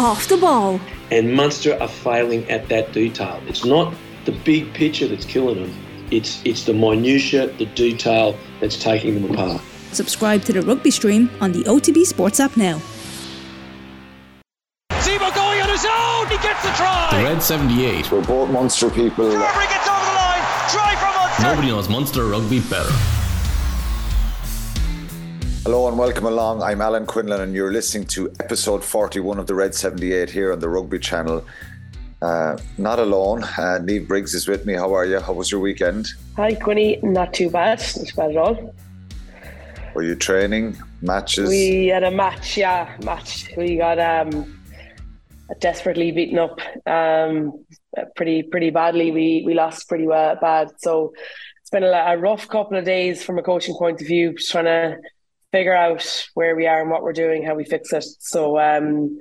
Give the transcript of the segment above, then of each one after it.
off the ball. And Munster are failing at that detail. It's not the big picture that's killing them. It's it's the minutiae, the detail that's taking them apart. Subscribe to the rugby stream on the OTB Sports app now. Zebo going on his own. He gets the try. The Red 78. We're both Munster people. Carbery gets over the line. Try from Munster. Nobody knows Munster rugby better. Hello and welcome along. I'm Alan Quinlan, and you're listening to episode 41 of the Red 78 here on the Rugby Channel. Uh, not alone. Uh, Niamh Briggs is with me. How are you? How was your weekend? Hi, Quinny. Not too bad. Not too bad at all. Were you training? Matches? We had a match, yeah, match. We got um, desperately beaten up um, pretty pretty badly. We we lost pretty well, bad. So it's been a, a rough couple of days from a coaching point of view, just trying to figure out where we are and what we're doing, how we fix it. So, um,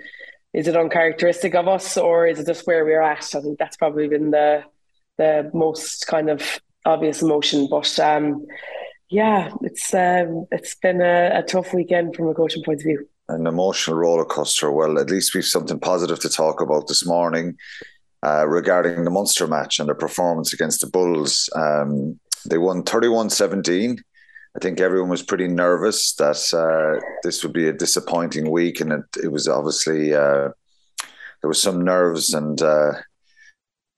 is it uncharacteristic of us, or is it just where we're at? I think that's probably been the the most kind of obvious emotion. But um, yeah, it's um, it's been a, a tough weekend from a coaching point of view. An emotional roller coaster. Well, at least we've something positive to talk about this morning uh, regarding the Munster match and their performance against the Bulls. Um, they won 31 17 I think everyone was pretty nervous that uh, this would be a disappointing week, and it, it was obviously uh, there was some nerves and uh,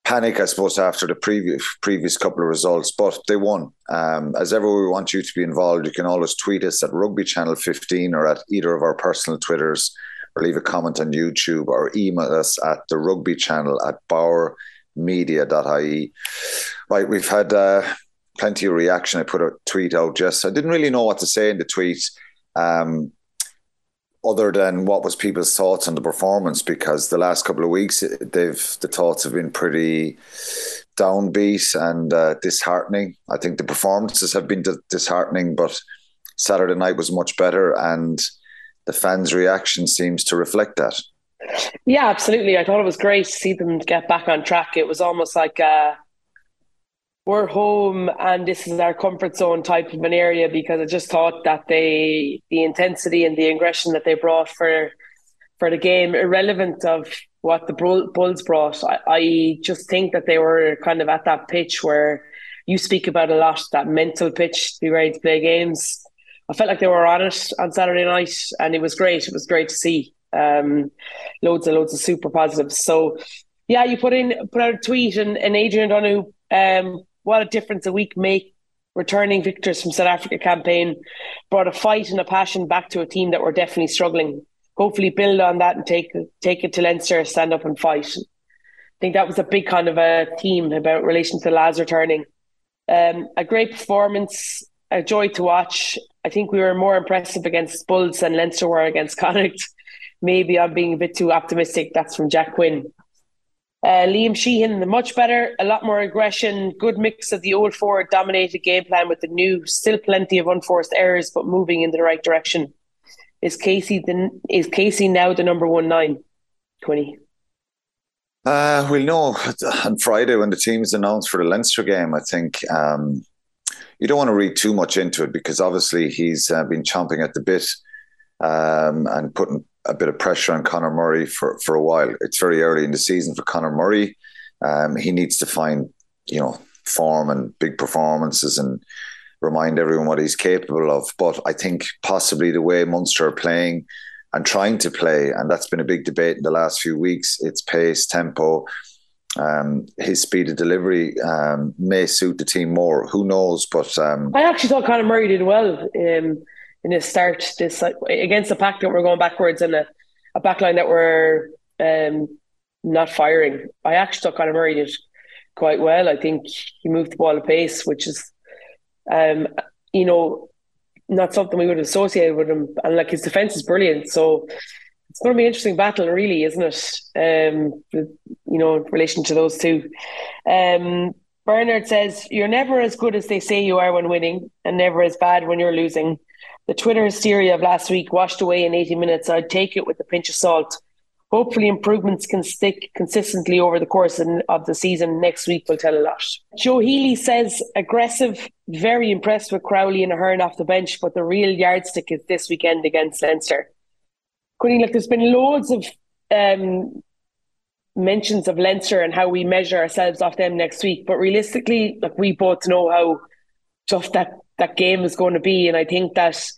panic, I suppose, after the previous previous couple of results. But they won. Um, as ever, we want you to be involved. You can always tweet us at Rugby Channel 15 or at either of our personal Twitters, or leave a comment on YouTube, or email us at the Rugby Channel at BauerMedia.ie. Right, we've had uh, plenty of reaction. I put a tweet out just I didn't really know what to say in the tweet, um, other than what was people's thoughts on the performance because the last couple of weeks they've the thoughts have been pretty downbeat and uh, disheartening. I think the performances have been disheartening, but Saturday night was much better, and the fans' reaction seems to reflect that. Yeah, absolutely. I thought it was great to see them get back on track. It was almost like. Uh we're home and this is our comfort zone type of an area because I just thought that they the intensity and the aggression that they brought for for the game, irrelevant of what the Bulls brought. I, I just think that they were kind of at that pitch where you speak about a lot, that mental pitch to be ready to play games. I felt like they were on it on Saturday night and it was great. It was great to see. Um, loads and loads of super positives. So yeah, you put in put out a tweet and, and Adrian O'Donoghue um, what a difference a week make. Returning victors from South Africa campaign brought a fight and a passion back to a team that were definitely struggling. Hopefully, build on that and take take it to Leinster, stand up and fight. I think that was a big kind of a theme about relation to the lads returning. Um, a great performance, a joy to watch. I think we were more impressive against Bulls than Leinster were against Connacht. Maybe I'm being a bit too optimistic. That's from Jack Quinn. Uh, Liam Sheehan, much better, a lot more aggression, good mix of the old forward dominated game plan with the new, still plenty of unforced errors, but moving in the right direction. Is Casey the, is Casey now the number one nine? Twenty. Uh, we'll know on Friday when the team is announced for the Leinster game. I think um, you don't want to read too much into it because obviously he's uh, been chomping at the bit um, and putting a bit of pressure on Conor Murray for, for a while. It's very early in the season for Conor Murray. Um, he needs to find, you know, form and big performances and remind everyone what he's capable of. But I think possibly the way Munster are playing and trying to play, and that's been a big debate in the last few weeks, its pace, tempo, um, his speed of delivery um, may suit the team more. Who knows? But um, I actually thought Conor Murray did well. Um, in his start this like, against a pack that were going backwards and a, a backline that were um, not firing. I actually thought Conor Murray did quite well. I think he moved the ball at pace, which is, um, you know, not something we would associate with him. And like his defense is brilliant, so it's going to be an interesting battle, really, isn't it? Um, you know, in relation to those two. Um, Bernard says, You're never as good as they say you are when winning, and never as bad when you're losing the Twitter hysteria of last week washed away in 80 minutes, I'd take it with a pinch of salt. Hopefully, improvements can stick consistently over the course of the season. Next week will tell a lot. Joe Healy says aggressive, very impressed with Crowley and Ahern off the bench, but the real yardstick is this weekend against Leinster. Quinny, like there's been loads of um, mentions of Leinster and how we measure ourselves off them next week. But realistically, like we both know how tough that that game is going to be, and I think that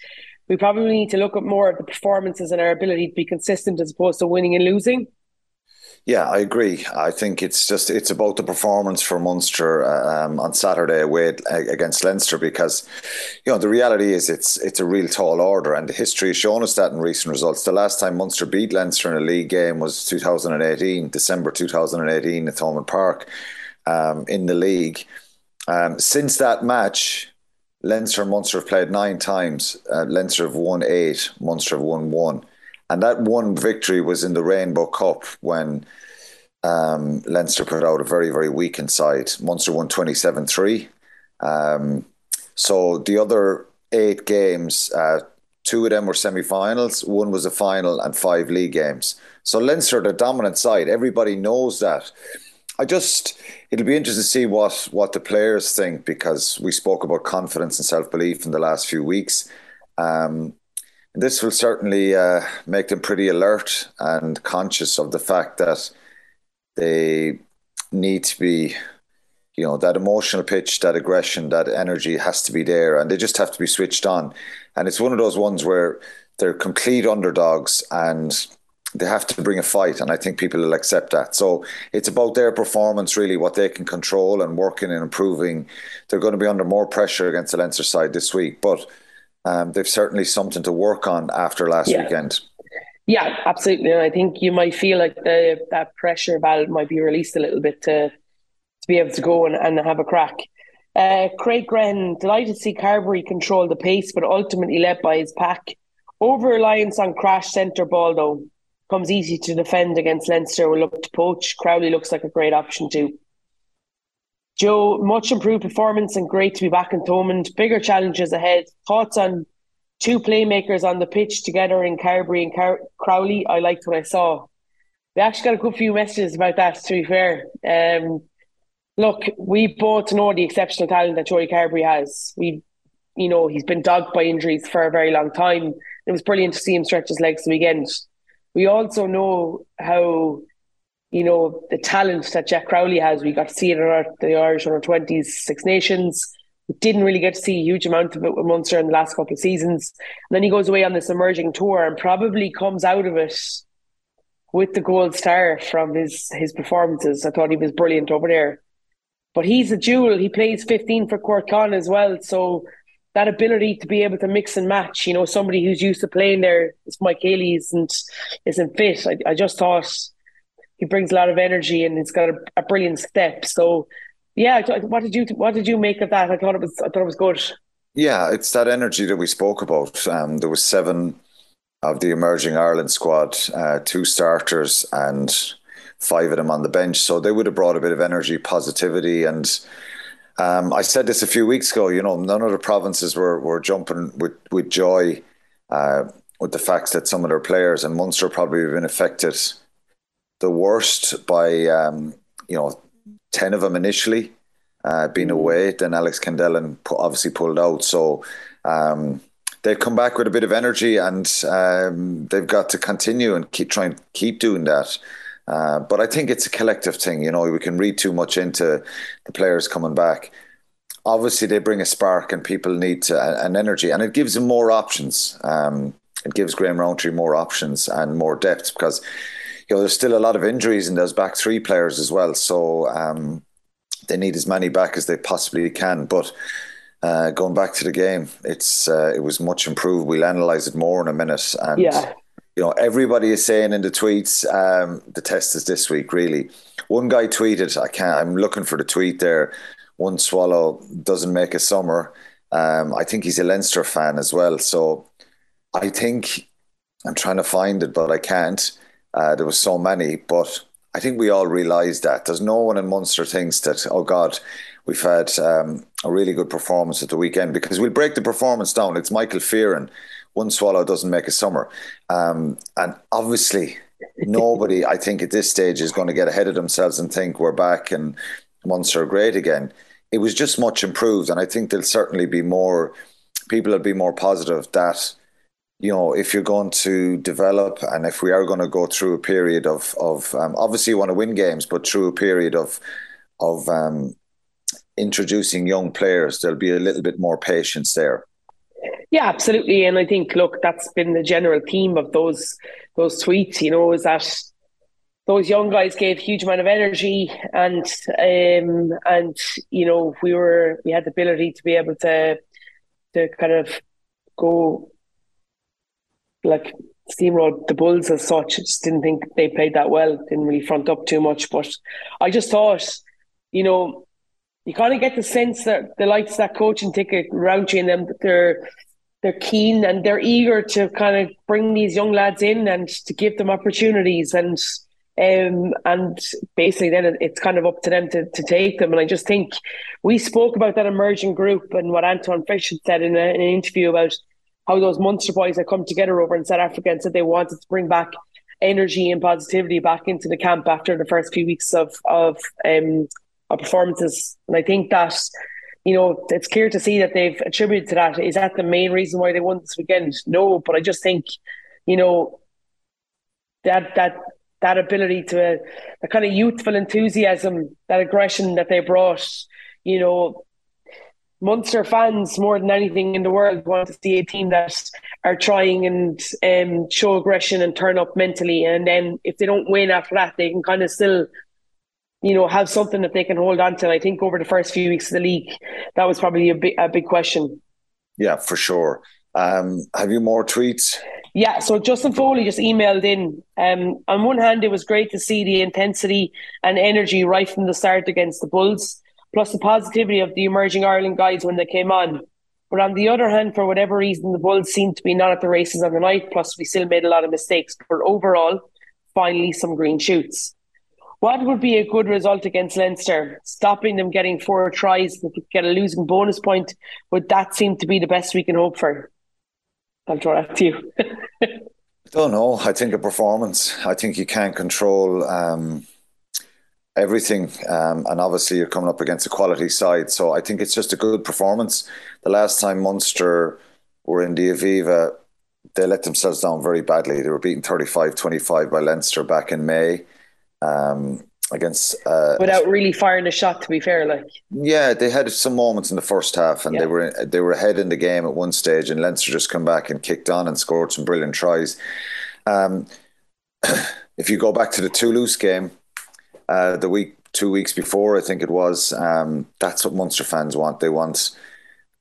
we probably need to look at more of the performances and our ability to be consistent as opposed to winning and losing. Yeah, I agree. I think it's just it's about the performance for Munster um, on Saturday away against Leinster because you know the reality is it's it's a real tall order and history has shown us that in recent results. The last time Munster beat Leinster in a league game was 2018, December 2018 at Thomond Park um, in the league. Um, since that match, Leinster and Munster have played nine times. Uh, Leinster have won eight, Munster have won one. And that one victory was in the Rainbow Cup when um, Leinster put out a very, very weak inside. Munster won 27 3. Um, so the other eight games, uh, two of them were semi finals, one was a final, and five league games. So Leinster, are the dominant side, everybody knows that. I just, it'll be interesting to see what, what the players think because we spoke about confidence and self belief in the last few weeks. Um, this will certainly uh, make them pretty alert and conscious of the fact that they need to be, you know, that emotional pitch, that aggression, that energy has to be there, and they just have to be switched on. And it's one of those ones where they're complete underdogs and they have to bring a fight, and I think people will accept that. So it's about their performance, really, what they can control and working and improving. They're going to be under more pressure against the Leinster side this week, but um, they've certainly something to work on after last yeah. weekend. Yeah, absolutely. And I think you might feel like the that pressure valve might be released a little bit to to be able to go and, and have a crack. Uh, Craig Gren, delighted to see Carbery control the pace, but ultimately led by his pack. Over reliance on crash centre ball, though, comes easy to defend against Leinster. Will look to poach. Crowley looks like a great option too. Joe, much improved performance and great to be back in Thomond. Bigger challenges ahead. Thoughts on two playmakers on the pitch together in Carbery and Car- Crowley? I liked what I saw. We actually got a good few messages about that, to be fair. Um, look, we both know the exceptional talent that Joey Carbery has. We, you know, he's been dogged by injuries for a very long time. It was brilliant to see him stretch his legs the weekend. We also know how you know, the talent that Jack Crowley has. We got to see it in our, the Irish under 20s Six Nations. We didn't really get to see a huge amount of it with Munster in the last couple of seasons. And then he goes away on this emerging tour and probably comes out of it with the gold star from his his performances. I thought he was brilliant over there. But he's a jewel. He plays 15 for Cork as well. So that ability to be able to mix and match, you know, somebody who's used to playing there, it's Mike Haley isn't isn't fit. I, I just thought he brings a lot of energy and he's got a, a brilliant step. So, yeah, what did you what did you make of that? I thought it was I thought it was good. Yeah, it's that energy that we spoke about. Um, there was seven of the emerging Ireland squad, uh, two starters and five of them on the bench. So they would have brought a bit of energy, positivity, and um, I said this a few weeks ago. You know, none of the provinces were were jumping with with joy uh, with the fact that some of their players and Munster probably have been affected the worst by um, you know ten of them initially uh, being mm. away. Then Alex Kendellen obviously pulled out, so um, they've come back with a bit of energy, and um, they've got to continue and keep trying keep doing that. Uh, but I think it's a collective thing. You know, we can read too much into the players coming back. Obviously, they bring a spark, and people need to, an energy, and it gives them more options. Um, it gives Graham Rowntree more options and more depth because you know, there's still a lot of injuries in those back three players as well. So um, they need as many back as they possibly can. But uh, going back to the game, it's uh, it was much improved. We'll analyze it more in a minute. And yeah. You know, everybody is saying in the tweets, um, the test is this week. Really, one guy tweeted, I can't. I'm looking for the tweet there. One swallow doesn't make a summer. Um, I think he's a Leinster fan as well. So I think I'm trying to find it, but I can't. Uh, there was so many, but I think we all realise that there's no one in Munster thinks that. Oh God, we've had um, a really good performance at the weekend because we'll break the performance down. It's Michael Fearon. One swallow doesn't make a summer, um, and obviously nobody, I think, at this stage is going to get ahead of themselves and think we're back and Munster are great again. It was just much improved, and I think there'll certainly be more people will be more positive that you know, if you're going to develop and if we are going to go through a period of of um, obviously you want to win games, but through a period of of um, introducing young players, there'll be a little bit more patience there. Yeah, absolutely. And I think look, that's been the general theme of those those tweets, you know, is that those young guys gave huge amount of energy and um and you know we were we had the ability to be able to to kind of go like steamroll the Bulls as such. Just didn't think they played that well. Didn't really front up too much. But I just thought, you know, you kind of get the sense that the likes of that coaching ticket Rowntree and them they're they're keen and they're eager to kind of bring these young lads in and to give them opportunities and um, and basically then it's kind of up to them to, to take them. And I just think we spoke about that emerging group and what Antoine Frisch had said in, a, in an interview about how those Munster boys had come together over in South Africa and said they wanted to bring back energy and positivity back into the camp after the first few weeks of of, um, performances. And I think that you know it's clear to see that they've attributed to that. Is that the main reason why they won this weekend? No, but I just think you know that that that ability to a kind of youthful enthusiasm, that aggression that they brought, you know, Munster fans more than anything in the world want to see a team that are trying and um, show aggression and turn up mentally. And then if they don't win after that, they can kind of still, you know, have something that they can hold on to. I think over the first few weeks of the league, that was probably a big, a big question. Yeah, for sure. Um, have you more tweets? Yeah, so Justin Foley just emailed in. Um, on one hand, it was great to see the intensity and energy right from the start against the Bulls plus the positivity of the emerging Ireland guys when they came on. But on the other hand, for whatever reason, the Bulls seemed to be not at the races on the night. Plus, we still made a lot of mistakes. But overall, finally, some green shoots. What would be a good result against Leinster? Stopping them getting four tries to get a losing bonus point. Would that seem to be the best we can hope for? I'll throw that to you. I don't know. I think a performance. I think you can't control um, everything. Um, and obviously, you're coming up against a quality side. So I think it's just a good performance. The last time Munster were in the Aviva, they let themselves down very badly. They were beaten 35 25 by Leinster back in May. Um, against uh, without really firing a shot to be fair like yeah they had some moments in the first half and yeah. they were they were ahead in the game at one stage and Leinster just come back and kicked on and scored some brilliant tries um, if you go back to the Toulouse game uh, the week two weeks before, I think it was. Um, that's what Munster fans want. They want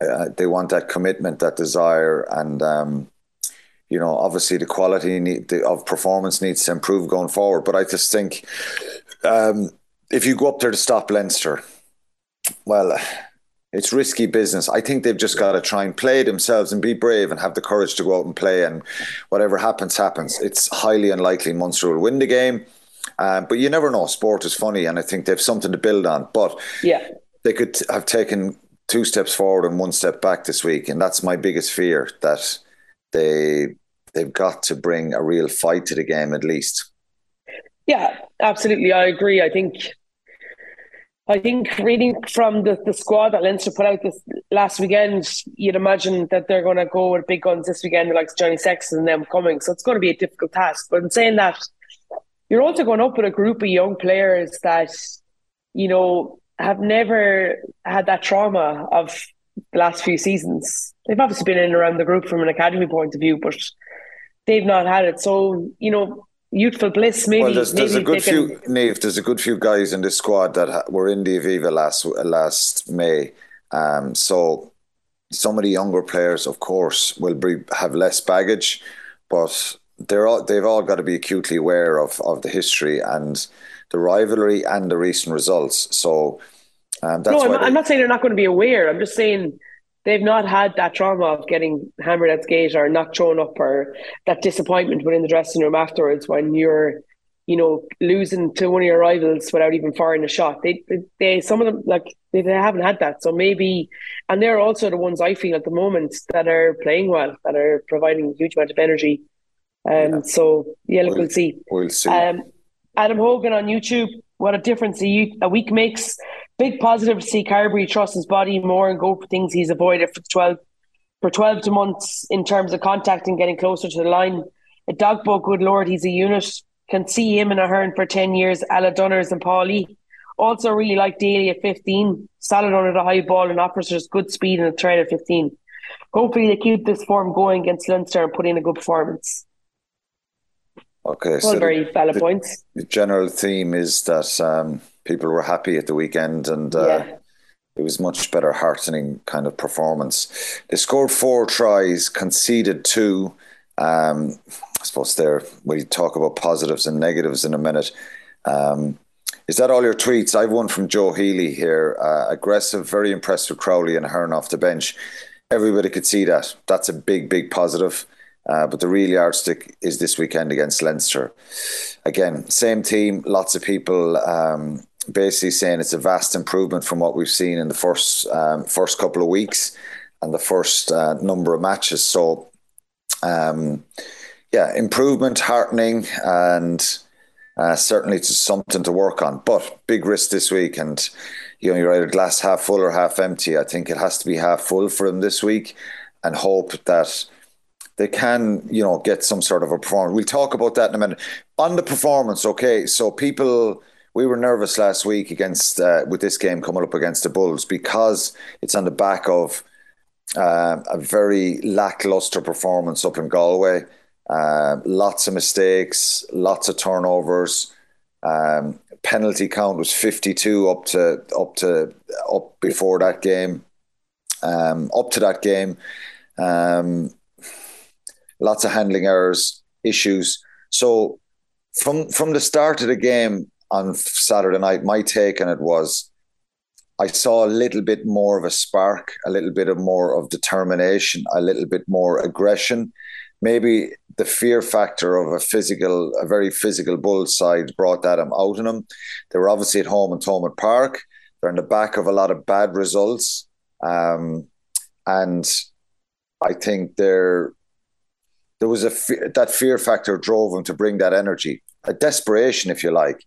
uh, they want that commitment, that desire, and um, you know, obviously the quality need, the, of performance needs to improve going forward. But I just think um, if you go up there to stop Leinster, well. It's risky business. I think they've just got to try and play themselves and be brave and have the courage to go out and play. And whatever happens, happens. It's highly unlikely Munster will win the game uh, but you never know. Sport is funny, and I think they have something to build on. But yeah, they could have taken two steps forward and one step back this week, and that's my biggest fear that they they've got to bring a real fight to the game at least. Yeah, absolutely. I agree. I think I think reading from the, the squad that Leinster put out this last weekend, you'd imagine that they're going to go with big guns this weekend, like Johnny Sexton and them coming. So it's going to be a difficult task. But in saying that, you're also going up with a group of young players that, you know, have never had that trauma of the last few seasons. They've obviously been in and around the group from an academy point of view, but they've not had it. So, you know, youthful bliss. Maybe. Well, there's, there's maybe a good few, Niamh. There's a good few guys in this squad that were in the Aviva last last May. Um, so some of the younger players, of course, will be, have less baggage, but they're all they've all got to be acutely aware of of the history and the rivalry and the recent results. So um, that's no, I'm, I'm, not saying they're not going to be aware. I'm just saying they've not had that trauma of getting hammered at skate or not showing up or that disappointment within the dressing room afterwards when you're you know losing to one of your rivals without even firing a shot. They they some of them like they, they haven't had that. So maybe and they're also the ones I feel at the moment that are playing well, that are providing a huge amount of energy um, yeah. So yeah, look, we'll, we'll see. We'll see. Um, Adam Hogan on YouTube. What a difference a, a week makes. Big positive to see Carbery trust his body more and go for things he's avoided for 12 for 12 to months in terms of contact and getting closer to the line. A dog Dogbo, good lord, he's a unit. Can see him in a Ahern for 10 years, Ala Dunners and Paulie. Also, really like Daly at 15, solid under the high ball and offers us good speed and a threat at 15. Hopefully, they keep this form going against Leinster and put in a good performance. Okay, All so very the, valid the- points. the general theme is that um, people were happy at the weekend and uh, Yeah. it was much better heartening kind of performance. They scored four tries, conceded two. Um, I suppose there we talk about positives and negatives in a minute. Um, is that all your tweets? I've one from Joe Healy here. Uh, aggressive, very impressed with Crowley and Ahern off the bench. Everybody could see that. That's a big, big positive. Uh, but the real yardstick is this weekend against Leinster. Again, same team, lots of people um, basically saying it's a vast improvement from what we've seen in the first um, first couple of weeks and the first uh, number of matches. So, um, yeah, improvement, heartening, and uh, certainly it's something to work on. But big risk this week, and you know you're either glass half full or half empty. I think it has to be half full for them this week, and hope that they can, you know, get some sort of a performance. We'll talk about that in a minute. On the performance, okay. So people, we were nervous last week against uh, with this game coming up against the Bulls because it's on the back of uh, a very lackluster performance up in Galway. Uh, lots of mistakes, lots of turnovers. Um, penalty count was fifty-two up to up to up before that game. Um, up to that game. Um, lots of handling errors, issues. So from from the start of the game on Saturday night, my take on it was I saw a little bit more of a spark, a little bit of more of determination, a little bit more aggression. Maybe the fear factor of a physical, a very physical bull side brought that out in them. They were obviously at home in Thomond Park. They're in the back of a lot of bad results. Um, and I think they're there was a that fear factor drove them to bring that energy, a desperation, if you like.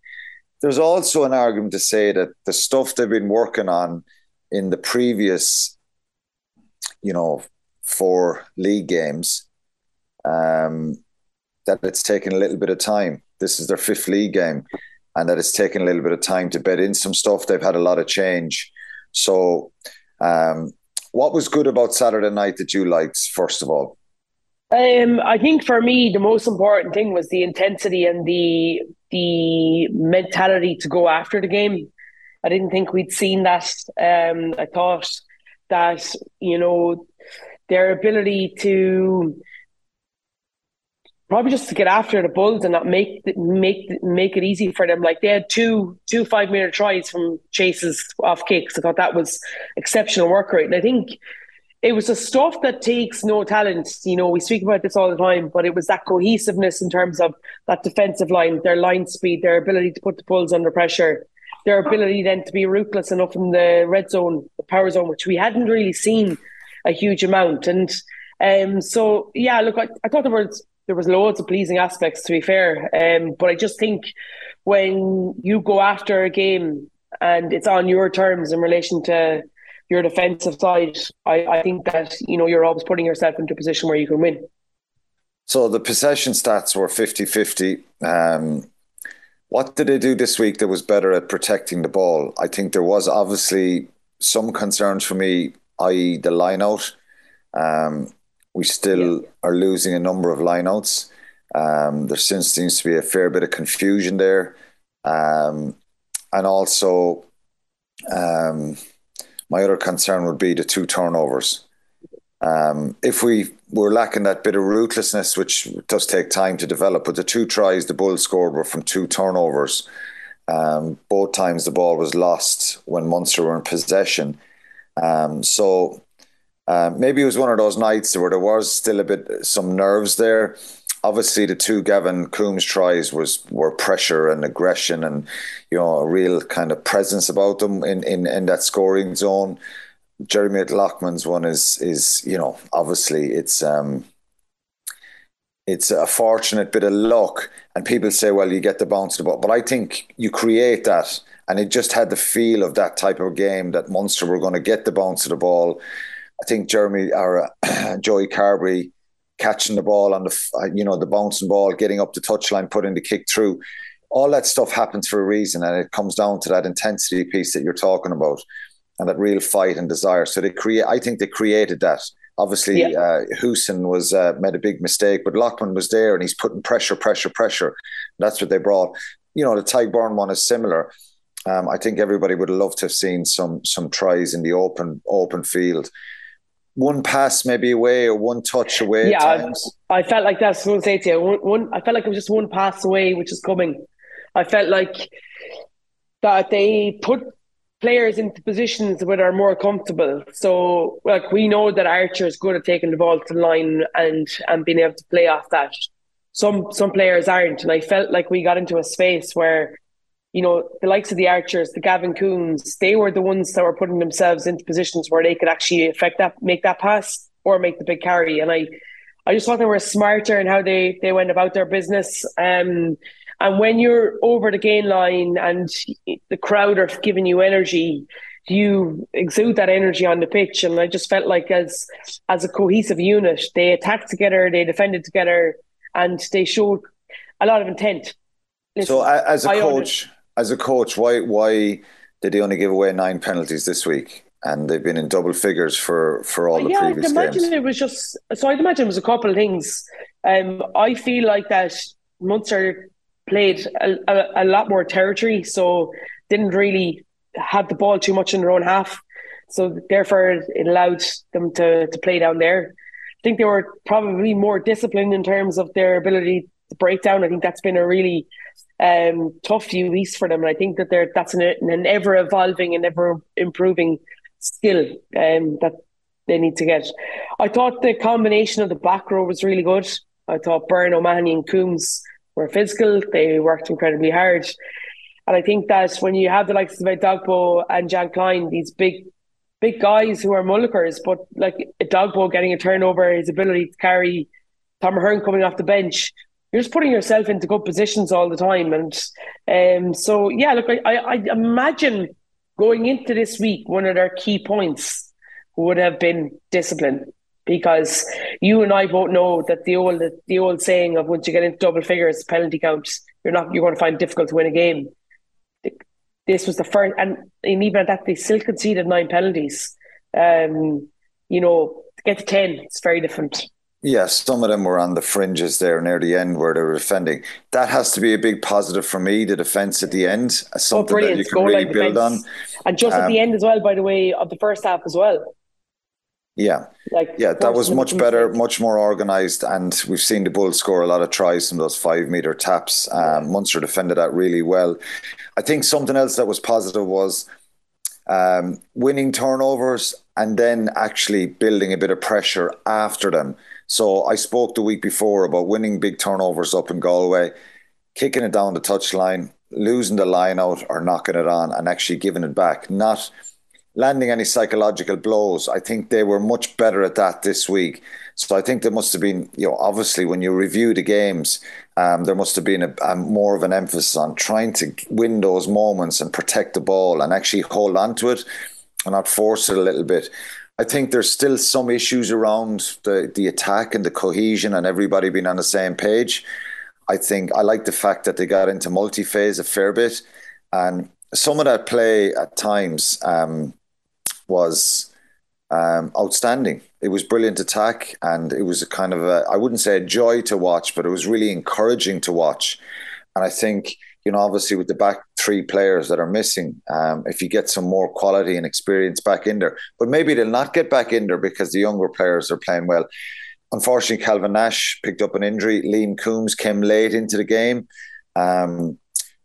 There's also an argument to say that the stuff they've been working on in the previous, you know, four league games, um, that it's taken a little bit of time. This is their fifth league game, and that it's taken a little bit of time to bed in some stuff. They've had a lot of change. So, um, what was good about Saturday night that you liked, first of all? Um, I think for me, the most important thing was the intensity and the the mentality to go after the game. I didn't think we'd seen that. Um, I thought that you know their ability to probably just to get after the Bulls and not make make make it easy for them. Like they had two two five meter tries from chases off kicks. I thought that was exceptional work rate, and I think it was the stuff that takes no talent. You know, we speak about this all the time, but it was that cohesiveness in terms of that defensive line, their line speed, their ability to put the Bulls under pressure, their ability then to be ruthless enough in the red zone, the power zone, which we hadn't really seen a huge amount. And um, so, yeah, look, I, I thought there was there was loads of pleasing aspects. To be fair, um, but I just think when you go after a game and it's on your terms in relation to your defensive side, I, I think that you know you're always putting yourself into a position where you can win. So the possession stats were 50 50. Um, what did they do this week that was better at protecting the ball? I think there was obviously some concerns for me, i.e., the line out. Um, we still Yeah. are losing a number of lineouts. Um, there seems, seems to be a fair bit of confusion there. Um, and also, um, my other concern would be the two turnovers. Um, if we were lacking that bit of ruthlessness, which does take time to develop, but the two tries the Bulls scored were from two turnovers. Um, both times the ball was lost when Munster were in possession. Um, so um, maybe it was one of those nights where there was still a bit some nerves there. Obviously, the two Gavin Coombs tries was were pressure and aggression, and you know a real kind of presence about them in in, in that scoring zone. Jeremy McLaughlin's one is is you know obviously it's um it's a fortunate bit of luck, and people say, well, you get the bounce of the ball, but I think you create that, and it just had the feel of that type of game that Munster were going to get the bounce of the ball. I think Jeremy or uh, Joey Carbery catching the ball on the uh, you know the bouncing ball, getting up the touchline, putting the kick through. All that stuff happens for a reason, and it comes down to that intensity piece that you're talking about, and that real fight and desire. So they create. I think they created that. Obviously, yeah. uh, Houston was uh, made a big mistake, but Loughman was there, and he's putting pressure, pressure, pressure. That's what they brought. You know, the Tadhg one is similar. Um, I think everybody would love to have seen some some tries in the open open field. One pass maybe away or one touch away. Yeah, I, I, felt like that's what I was going to say to you. One, one, I felt like it was just one pass away, which is coming. I felt like that they put players into positions that are more comfortable. So, like we know that Archer is good at taking the ball to the line and and being able to play off that. Some some players aren't, and I felt like we got into a space where you know, the likes of the Archers, the Gavin Coombs, they were the ones that were putting themselves into positions where they could actually affect that, make that pass or make the big carry. And I, I just thought they were smarter in how they they went about their business. Um, and when you're over the gain line and the crowd are giving you energy, you exude that energy on the pitch. And I just felt like as as a cohesive unit, they attacked together, they defended together, and they showed a lot of intent. Listen, so as a coach, as a coach, why why did they only give away nine penalties this week? And they've been in double figures for for all the yeah, previous I'd imagine games. it was just so. I'd imagine it was a couple of things. Um, I feel like that Munster played a, a, a lot more territory, so didn't really have the ball too much in their own half. So therefore, it allowed them to to play down there. I think they were probably more disciplined in terms of their ability to break down. I think that's been a really um, tough few weeks for them. And I think that they're that's an, an ever evolving and ever improving skill um, that they need to get. I thought the combination of the back row was really good. I thought Byrne, O'Mahony, and Coombs were physical. They worked incredibly hard. And I think that when you have the likes of Dogbo and Jean Kleyn, these big, big guys who are mullickers, but like Dogbo getting a turnover, his ability to carry Tom Ahern coming off the bench, you're just putting yourself into good positions all the time. And um, so, yeah, look, I, I, I imagine going into this week, one of their key points would have been discipline because you and I both know that the old the old saying of once you get into double figures penalty counts, you're not you're going to find it difficult to win a game. This was the first, and, and even at that, they still conceded nine penalties. Um, you know, to get to ten, it's very different. Yes, some of them were on the fringes there near the end where they were defending. That has to be a big positive for me, the defence at the end, oh, something oh, that you can really build on. And just um, at the um, end as well, by the way, of the first half as well. Yeah, like yeah, that was much better, much more organised, and we've seen the Bulls score a lot of tries from those five meter taps. Um, Munster defended that really well. I think something else that was positive was um, winning turnovers and then actually building a bit of pressure after them. So I spoke the week before about winning big turnovers up in Galway, kicking it down the touchline, losing the line out or knocking it on and actually giving it back, not landing any psychological blows. I think they were much better at that this week. So I think there must have been, you know, obviously when you review the games, um, there must have been a, a, more of an emphasis on trying to win those moments and protect the ball and actually hold on to it and not force it a little bit. I think there's still some issues around the, the attack and the cohesion and everybody being on the same page. I think I like the fact that they got into multi phase a fair bit. And some of that play at times um, was um, outstanding. It was brilliant attack, and it was a kind of a, I wouldn't say a joy to watch, but it was really encouraging to watch. And I think you know, obviously with the back three players that are missing, um, if you get some more quality and experience back in there, but maybe they'll not get back in there because the younger players are playing well. Unfortunately, Calvin Nash picked up an injury. Liam Coombs came late into the game. Um,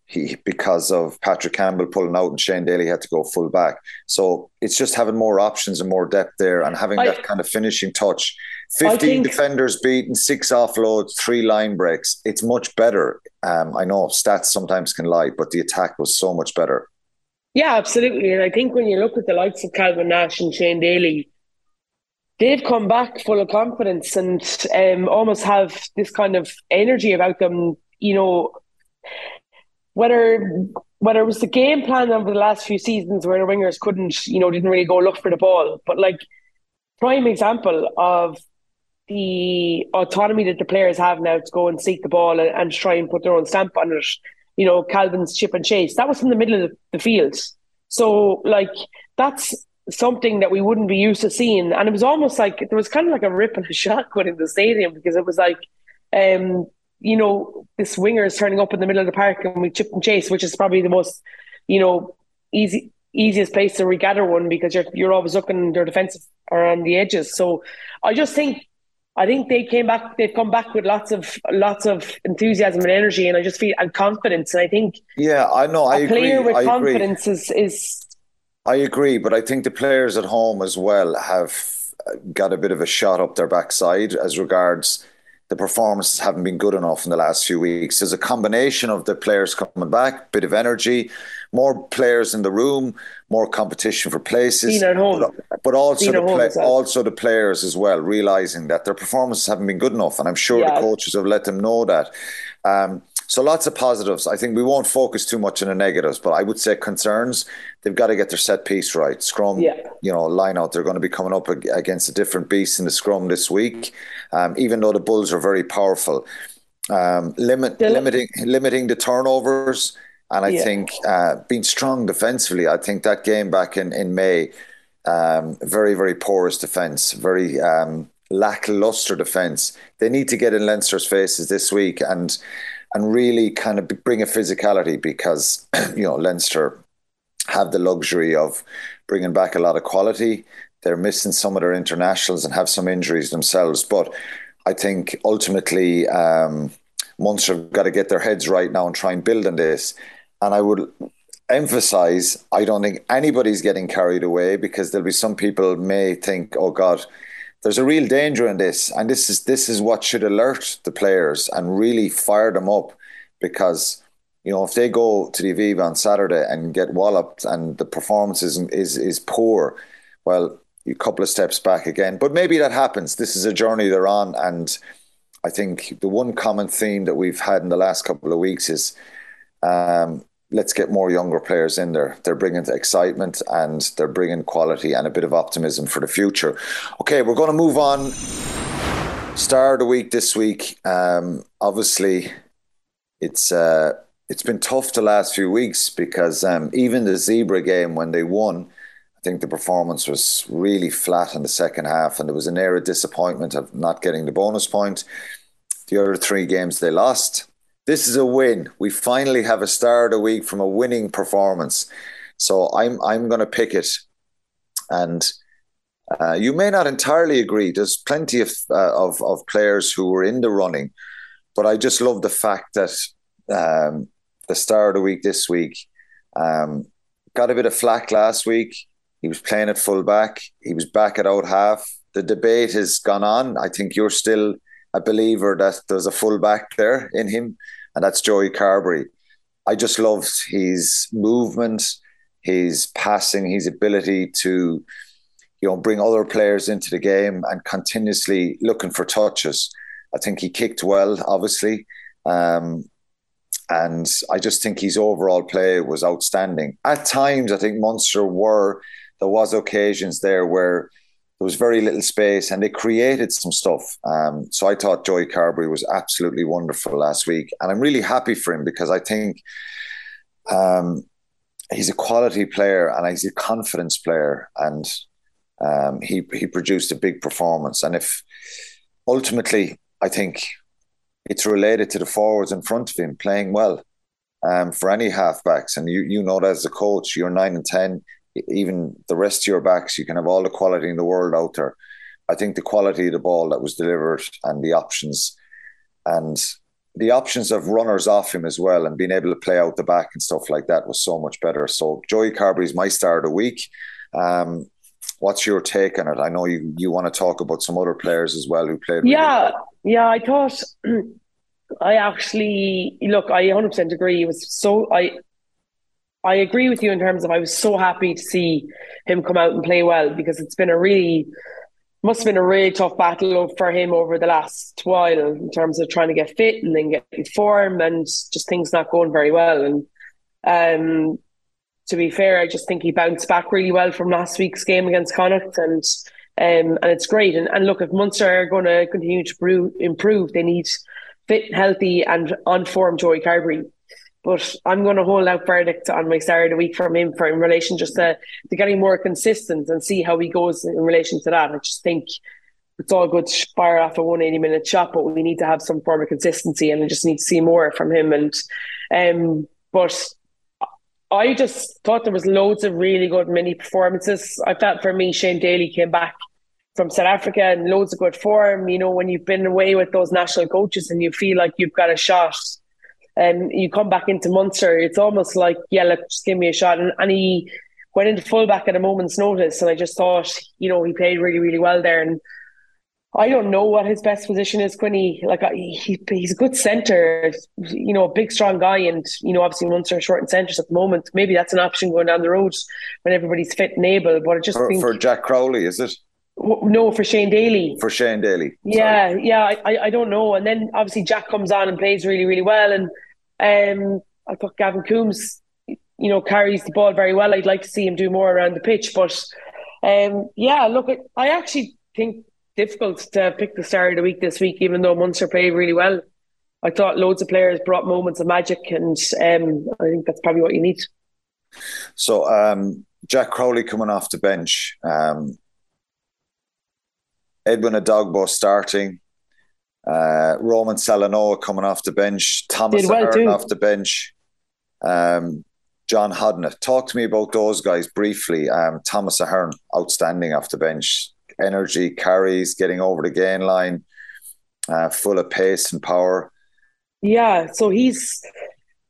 he because of Patrick Campbell pulling out and Shane Daly had to go full back. So it's just having more options and more depth there and having I, that kind of finishing touch. 15 think, defenders beaten, six offloads, three line breaks. It's much better. Um, I know stats sometimes can lie, but the attack was so much better. Yeah, absolutely. And I think when you look at the likes of Calvin Nash and Shane Daly, they've come back full of confidence and um, almost have this kind of energy about them. You know, whether whether it was the game plan over the last few seasons where the wingers couldn't, you know, didn't really go look for the ball, but like prime example of the autonomy that the players have now to go and seek the ball and, and try and put their own stamp on it. You know, Calvin's chip and chase. That was from the middle of the field. So, like, that's something that we wouldn't be used to seeing. And it was almost like there was kind of like a rip and a shock within the stadium because it was like, um, you know, this winger is turning up in the middle of the park and we chip and chase, which is probably the most, you know, easy easiest place to regather one because you're you're always looking their defensive around the edges. So I just think I think they came back. They've come back with lots of lots of enthusiasm and energy, and I just feel and confidence. And I think yeah, I know. I player agree. with I confidence agree. is is I agree, but I think the players at home as well have got a bit of a shot up their backside as regards the performances haven't been good enough in the last few weeks. There's a combination of the players coming back, bit of energy, more players in the room, more competition for places. Being at home. But, but also the play, also the players as well, realizing that their performances haven't been good enough, and I'm sure Yeah. the coaches have let them know that. Um, so lots of positives. I think we won't focus too much on the negatives, but I would say concerns. They've got to get their set piece right. Scrum, Yeah. you know, line out. They're going to be coming up against a different beast in the scrum this week. Um, even though the Bulls are very powerful, um, limit limiting limiting the turnovers, and I Yeah. think uh, being strong defensively. I think that game back in in May, um, very very porous defense, very um, lackluster defense. They need to get in Leinster's faces this week and and really kind of bring a physicality because you know Leinster have the luxury of bringing back a lot of quality. They're missing some of their internationals and have some injuries themselves. But I think ultimately, um, Munster have got to get their heads right now and try and build on this. And I would emphasize, I don't think anybody's getting carried away because there'll be some people may think, oh God, there's a real danger in this. And this is this is what should alert the players and really fire them up because you know, if they go to the Aviva on Saturday and get walloped and the performance is is, is poor, well, a couple of steps back again. But maybe that happens. This is a journey they're on, and I think the one common theme that we've had in the last couple of weeks is um, let's get more younger players in there. They're bringing excitement and they're bringing quality and a bit of optimism for the future. Okay, we're going to move on. Star of the week this week. Um, obviously, it's uh, it's been tough the last few weeks because um, even the Zebre game when they won, I think the performance was really flat in the second half, and there was an air of disappointment of not getting the bonus point. The other three games they lost. This is a win. We finally have a star of the week from a winning performance. So I'm I'm going to pick it, and uh, you may not entirely agree. There's plenty of, uh, of of players who were in the running, but I just love the fact that um, the star of the week this week um, got a bit of flack last week. He was playing at full back. He was back at out half. The debate has gone on. I think you're still a believer that there's a full back there in him, and that's Joey Carbery. I just loved his movement, his passing, his ability to, you know, bring other players into the game and continuously looking for touches. I think he kicked well, obviously. Um, and I just think his overall play was outstanding. At times, I think Munster were there was occasions there where there was very little space and they created some stuff. Um, so I thought Joey Carbery was absolutely wonderful last week, and I'm really happy for him because I think um, he's a quality player and he's a confidence player, and um, he he produced a big performance. And if ultimately, I think it's related to the forwards in front of him playing well um, for any halfbacks. And you you know that as a coach, you're nine and ten, even the rest of your backs, you can have all the quality in the world out there. I think the quality of the ball that was delivered and the options and the options of runners off him as well and being able to play out the back and stuff like that was so much better. So Joey Carbery is my star of the week. Um, what's your take on it? I know you, you want to talk about some other players as well who played. really Yeah, well. yeah. I thought I actually look. I 100 percent agree. It was so I. I agree with you in terms of I was so happy to see him come out and play well because it's been a really must have been a really tough battle for him over the last while in terms of trying to get fit and then get in form and just things not going very well. And um, to be fair, I just think he bounced back really well from last week's game against Connacht and Um, and it's great. And, and look, if Munster are going to continue to improve, they need fit, healthy, and on form Joey Carbery. But I'm going to hold out verdict on my start of the week from him for in relation just to, to getting more consistent and see how he goes in relation to that. I just think it's all good to fire off a 180 minute shot, but we need to have some form of consistency and I just need to see more from him. And um, but I just thought there was loads of really good mini performances. I felt for me, Shane Daly came back from South Africa and loads of good form. You know, when you've been away with those national coaches and you feel like you've got a shot and you come back into Munster, it's almost like, yeah, look, just give me a shot. And, and he went into fullback at a moment's notice. And I just thought, you know, he played really, really well there. And I don't know what his best position is, Quinny. Like he, he's a good centre, you know, a big, strong guy, and you know, obviously Munster are short in centres at the moment. Maybe that's an option going down the road when everybody's fit and able. But I just for, think for Jack Crowley, is it? No, for Shane Daly. For Shane Daly. Yeah, Sorry. yeah. I, I don't know. And then obviously Jack comes on and plays really, really well. And um, I thought Gavin Coombs, you know, carries the ball very well. I'd like to see him do more around the pitch. But um, yeah, look, I actually think difficult to pick the star of the week this week, even though Munster played really well. I thought loads of players brought moments of magic, and um, I think that's probably what you need. So, um, Jack Crowley coming off the bench, um, Edwin Edogbo starting, uh, Roman Salanoa coming off the bench, Thomas well off the bench, um, John Hodnett. Talk to me about those guys briefly. Um, Thomas Ahern, outstanding off the bench, energy, carries, getting over the gain line, uh, full of pace and power. Yeah, so he's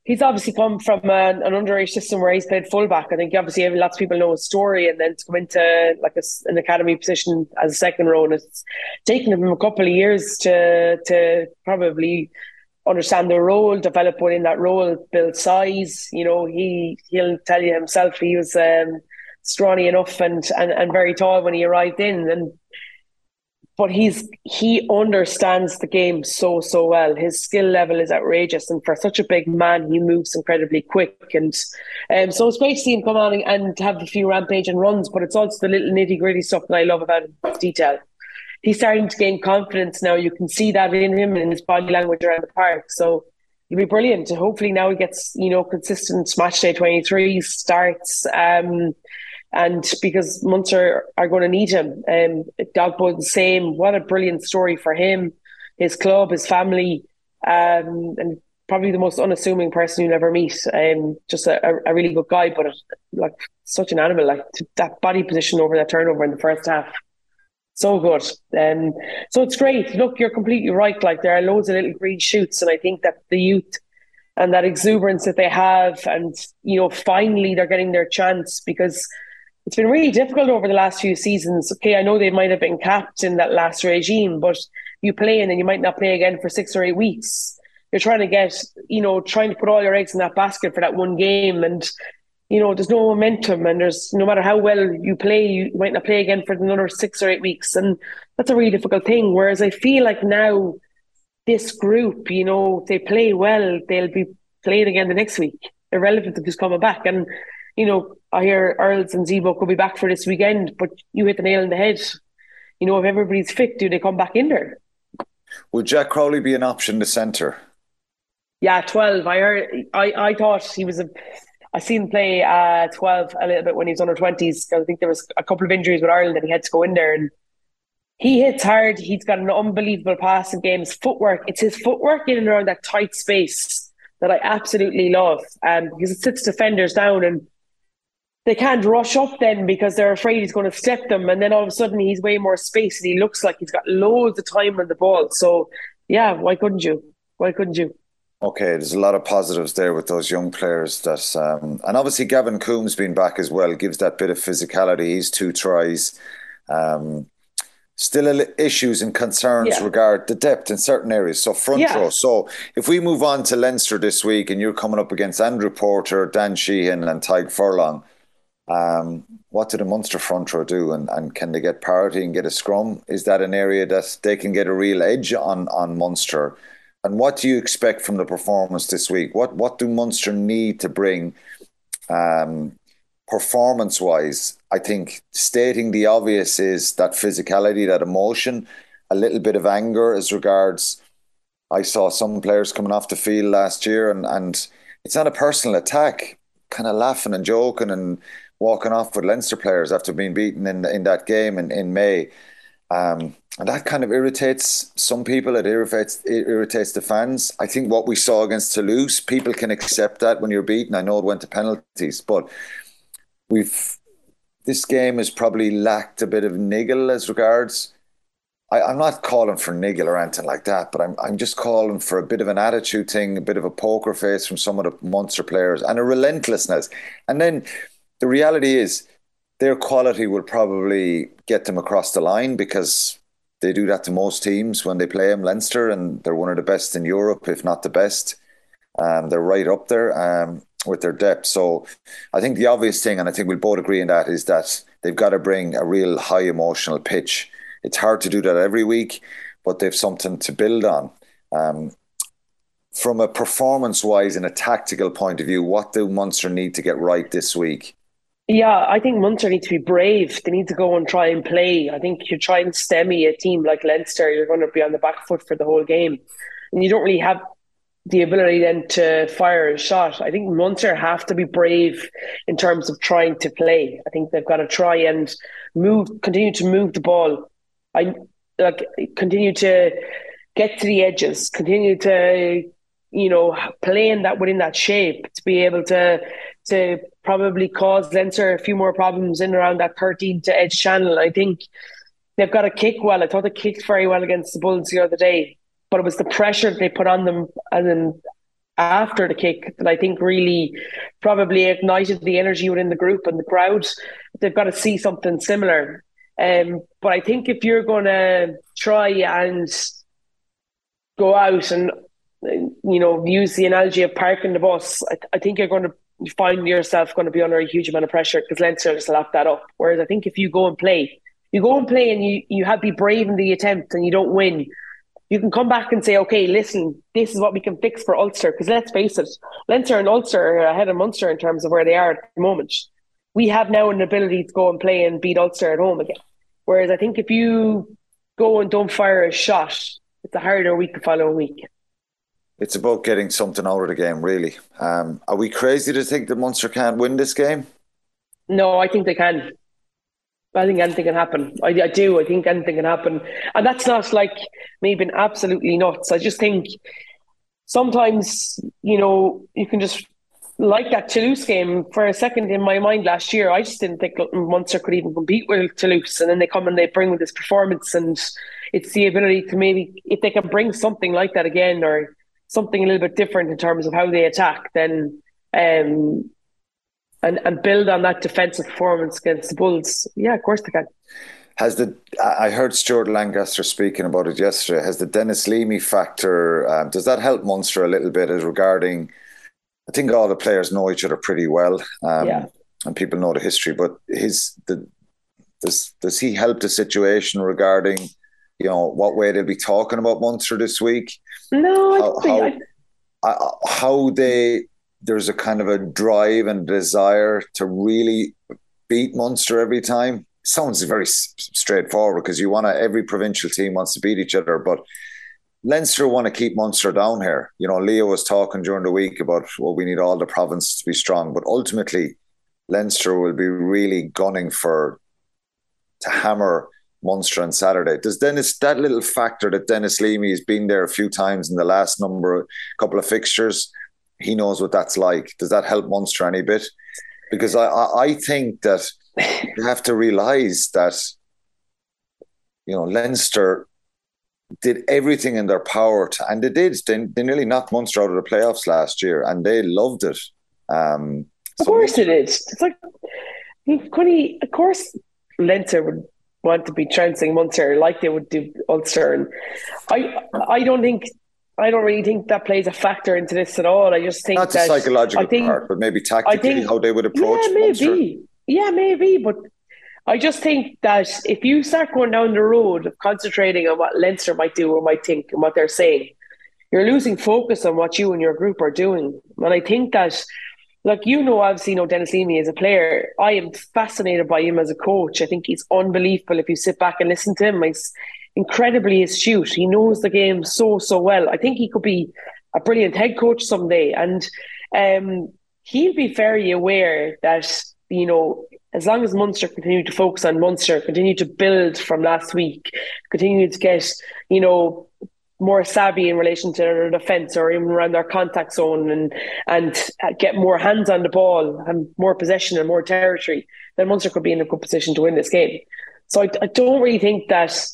he's obviously come from an, an underage system where he's played fullback. I think obviously lots of people know his story, and then to come into like a, an academy position as a second row, and it's taken him a couple of years to to probably understand the role, develop within that role, build size. You know, he he'll tell you himself he was um, enough and, and and very tall when he arrived in, and but he's he understands the game so so well. His skill level is outrageous, and for such a big man, he moves incredibly quick. And um, so it's great to see him come on and, and have a few rampage and runs. But it's also the little nitty gritty stuff that I love about him, detail. He's starting to gain confidence now. You can see that in him and his body language around the park. So he'll be brilliant. Hopefully now he gets you know consistent match day twenty three starts. Um, and because Munster are going to need him. Um, Dogbo the same. What a brilliant story for him, his club, his family, um, and probably the most unassuming person you'll ever meet. Um, just a, a really good guy, but like such an animal. Like that body position over that turnover in the first half, so good. Um, so it's great. Look, you're completely right. Like there are loads of little green shoots, and I think that the youth and that exuberance that they have, and you know, finally they're getting their chance because it's been really difficult over the last few seasons. Okay, I know they might have been capped in that last regime, but you play and you might not play again for six or eight weeks. You're trying to get, you know, trying to put all your eggs in that basket for that one game, and you know, there's no momentum, and there's no matter how well you play, you might not play again for another six or eight weeks, and that's a really difficult thing. Whereas I feel like now, this group, you know, they play well, they'll be playing again the next week, irrelevant of who's coming back, and you know, I hear Earls and Zebo could be back for this weekend, but you hit the nail on the head. You know, if everybody's fit, do they come back in there? Would Jack Crowley be an option to centre? Yeah, twelve. I heard. I I thought he was a. I seen him play uh, twelve a little bit when he was under twenties. I think there was a couple of injuries with Ireland and he had to go in there and he hits hard. He's got an unbelievable passing game. His footwork. It's his footwork in and around that tight space that I absolutely love. Um, because it sits defenders down and they can't rush up then because they're afraid he's going to step them, and then all of a sudden he's way more space and he looks like he's got loads of time on the ball. So yeah, why couldn't you? Why couldn't you? Okay, there's a lot of positives there with those young players. That um, and obviously Gavin Coombs being back as well gives that bit of physicality. He's two tries. Um, still issues and concerns yeah. regard the depth in certain areas. So front yeah. row. So if we move on to Leinster this week, and you're coming up against Andrew Porter, Dan Sheehan, and Tadhg Furlong um, what did the Munster front row do, and, and can they get parity and get a scrum? Is that an area that they can get a real edge on on Munster? And what do you expect from the performance this week? What what do Munster need to bring um, performance wise, I think stating the obvious is that physicality, that emotion, a little bit of anger as regards. I saw some players coming off the field last year, and, and it's not a personal attack, kind of laughing and joking and walking off with Leinster players after being beaten in in that game in, in May. Um, and that kind of irritates some people. It irritates it irritates the fans. I think what we saw against Toulouse, people can accept that when you're beaten. I know it went to penalties, but we've this game has probably lacked a bit of niggle as regards. I, am not calling for niggle or anything like that, but I'm I'm just calling for a bit of an attitude thing, a bit of a poker face from some of the Munster players, and a relentlessness. And then the reality is, their quality will probably get them across the line because they do that to most teams when they play them. Leinster, and they're one of the best in Europe, if not the best. Um, they're right up there. Um, with their depth. So I think the obvious thing, and I think we'll both agree on that, is that they've got to bring a real high emotional pitch. It's hard to do that every week, but they've something to build on. Um, from a performance wise and a tactical point of view, what do Munster need to get right this week? Yeah, I think Munster need to be brave. They need to go and try and play. I think you try and stemmy a team like Leinster, you're going to be on the back foot for the whole game. And you don't really have the ability then to fire a shot. I think Munster have to be brave in terms of trying to play. I think they've got to try and move, continue to move the ball. I like continue to get to the edges, continue to you know play in that within that shape to be able to to probably cause Leinster a few more problems in around that 13 to edge channel. I think they've got to kick well. I thought they kicked very well against the Bulls the other day but it was the pressure they put on them and then after the kick that I think really probably ignited the energy within the group and the crowd. They've got to see something similar. Um, but I think if you're going to try and go out and you know use the analogy of parking the bus, I, I think you're going to find yourself going to be under a huge amount of pressure because Leinster just locked that up. Whereas I think if you go and play, you go and play and you you have be brave in the attempt and you don't win, you can come back and say, okay, listen, this is what we can fix for Ulster. Because let's face it, Leinster and Ulster are ahead of Munster in terms of where they are at the moment. We have now an ability to go and play and beat Ulster at home again. Whereas I think if you go and don't fire a shot, it's a harder week the following week. It's about getting something out of the game, really. Um, are we crazy to think that Munster can't win this game? No, I think they can. I think anything can happen. I, I, do. I think anything can happen, and that's not like me being absolutely nuts. I just think sometimes you know you can just like that Toulouse game for a second in my mind last year. I just didn't think Munster could even compete with Toulouse, and then they come and they bring with this performance, and it's the ability to maybe if they can bring something like that again or something a little bit different in terms of how they attack, then um, and, and build on that defensive performance against the Bulls, yeah, of course they can. Has the I heard Stuart Lancaster speaking about it yesterday. Has the Denis Leamy factor um, does that help Munster a little bit as regarding? I think all the players know each other pretty well, um, yeah. and people know the history. But his the does does he help the situation regarding you know what way they'll be talking about Munster this week? No, how, how, I, how they there's a kind of a drive and desire to really beat Munster every time. Sounds very straightforward because you want to, every provincial team wants to beat each other, but Leinster want to keep Munster down here. You know, Leo was talking during the week about well, we need all the provinces to be strong, but ultimately, Leinster will be really gunning for to hammer Munster on Saturday. Does Denis that little factor that Denis Leamy has been there a few times in the last number, couple of fixtures? he knows what that's like. Does that help Munster any bit? Because I, I, I think that you have to realise that you know Leinster did everything in their power to, and they did. They, they nearly knocked Munster out of the playoffs last year, and they loved it. Um, of so course, it is. It's like Connie. Of course, Leinster would want to be trouncing Munster like they would do Ulster, and I I don't think I don't really think that plays a factor into this at all. I just think not the psychological think, part, but maybe tactically think, how they would approach. Yeah, maybe. Munster. Yeah, maybe. But I just think that if you start going down the road of concentrating on what Leinster might do or might think and what they're saying, you're losing focus on what you and your group are doing. And I think that like you know, obviously, you know Denis Leamy as a player. I am fascinated by him as a coach. I think he's unbelievable. If you sit back and listen to him, he's incredibly astute. He knows the game so so well. I think he could be a brilliant head coach someday, and um, he'll be very aware that you know as long as Munster continue to focus on Munster, continue to build from last week, continue to get you know more savvy in relation to their defence or even around their contact zone and and get more hands on the ball and more possession and more territory, then Munster could be in a good position to win this game. So I, I don't really think that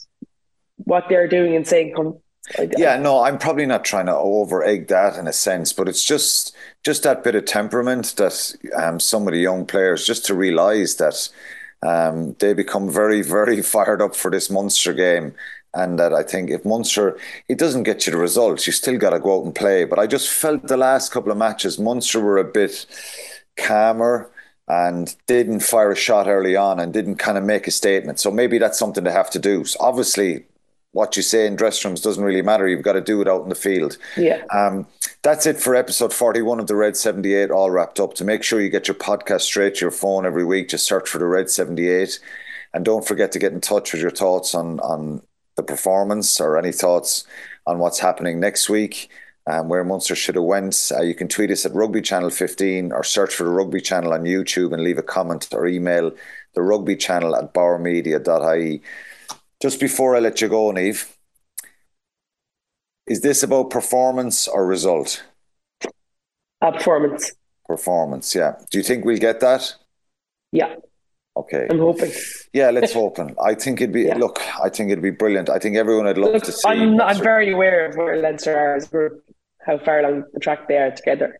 what they're doing and saying come yeah, no, I'm probably not trying to over egg that in a sense, but it's just just that bit of temperament that um, some of the young players just to realise that um, they become very, very fired up for this Munster game and that I think if Munster, it doesn't get you the results, you still got to go out and play. But I just felt the last couple of matches, Munster were a bit calmer and didn't fire a shot early on and didn't kind of make a statement. So maybe that's something they have to do. So obviously, what you say in dressing rooms doesn't really matter. You've got to do it out in the field. Yeah. Um, that's it for episode 41 of the Red 78, all wrapped up. To make sure you get your podcast straight to your phone every week, just search for the Red 78. And don't forget to get in touch with your thoughts on, on the performance or any thoughts on what's happening next week. Um, where Munster should have went. Uh, you can tweet us at Rugby Channel 15 or search for the Rugby Channel on YouTube and leave a comment or email the Rugby Channel at bauermedia.ie. Just before I let you go, Niamh, is this about performance or result? Uh, performance. Performance, yeah. Do you think we'll get that? Yeah. Okay. I'm hoping. Yeah, let's hope. I think it'd be yeah. look. I think it'd be brilliant. I think everyone would love look, to see. I'm, I'm very aware of where Leinster are as a group, how far along the track they are together.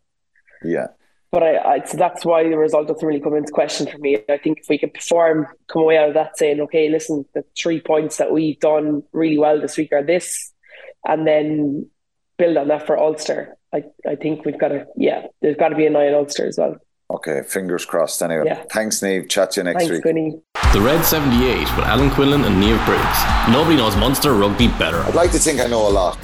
Yeah. But I, I, so that's why the result doesn't really come into question for me. I think if we can perform, come away out of that saying, okay, listen, the three points that we've done really well this week are this, and then build on that for Ulster. I, I think we've got to, yeah, there's got to be an eye on Ulster as well. Okay, fingers crossed anyway. Yeah. Thanks, Niamh. Chat to you next Thanks, week. Quinny. The Red 78 with Alan Quinlan and Niamh Briggs. Nobody knows Munster rugby better. I'd like to think I know a lot.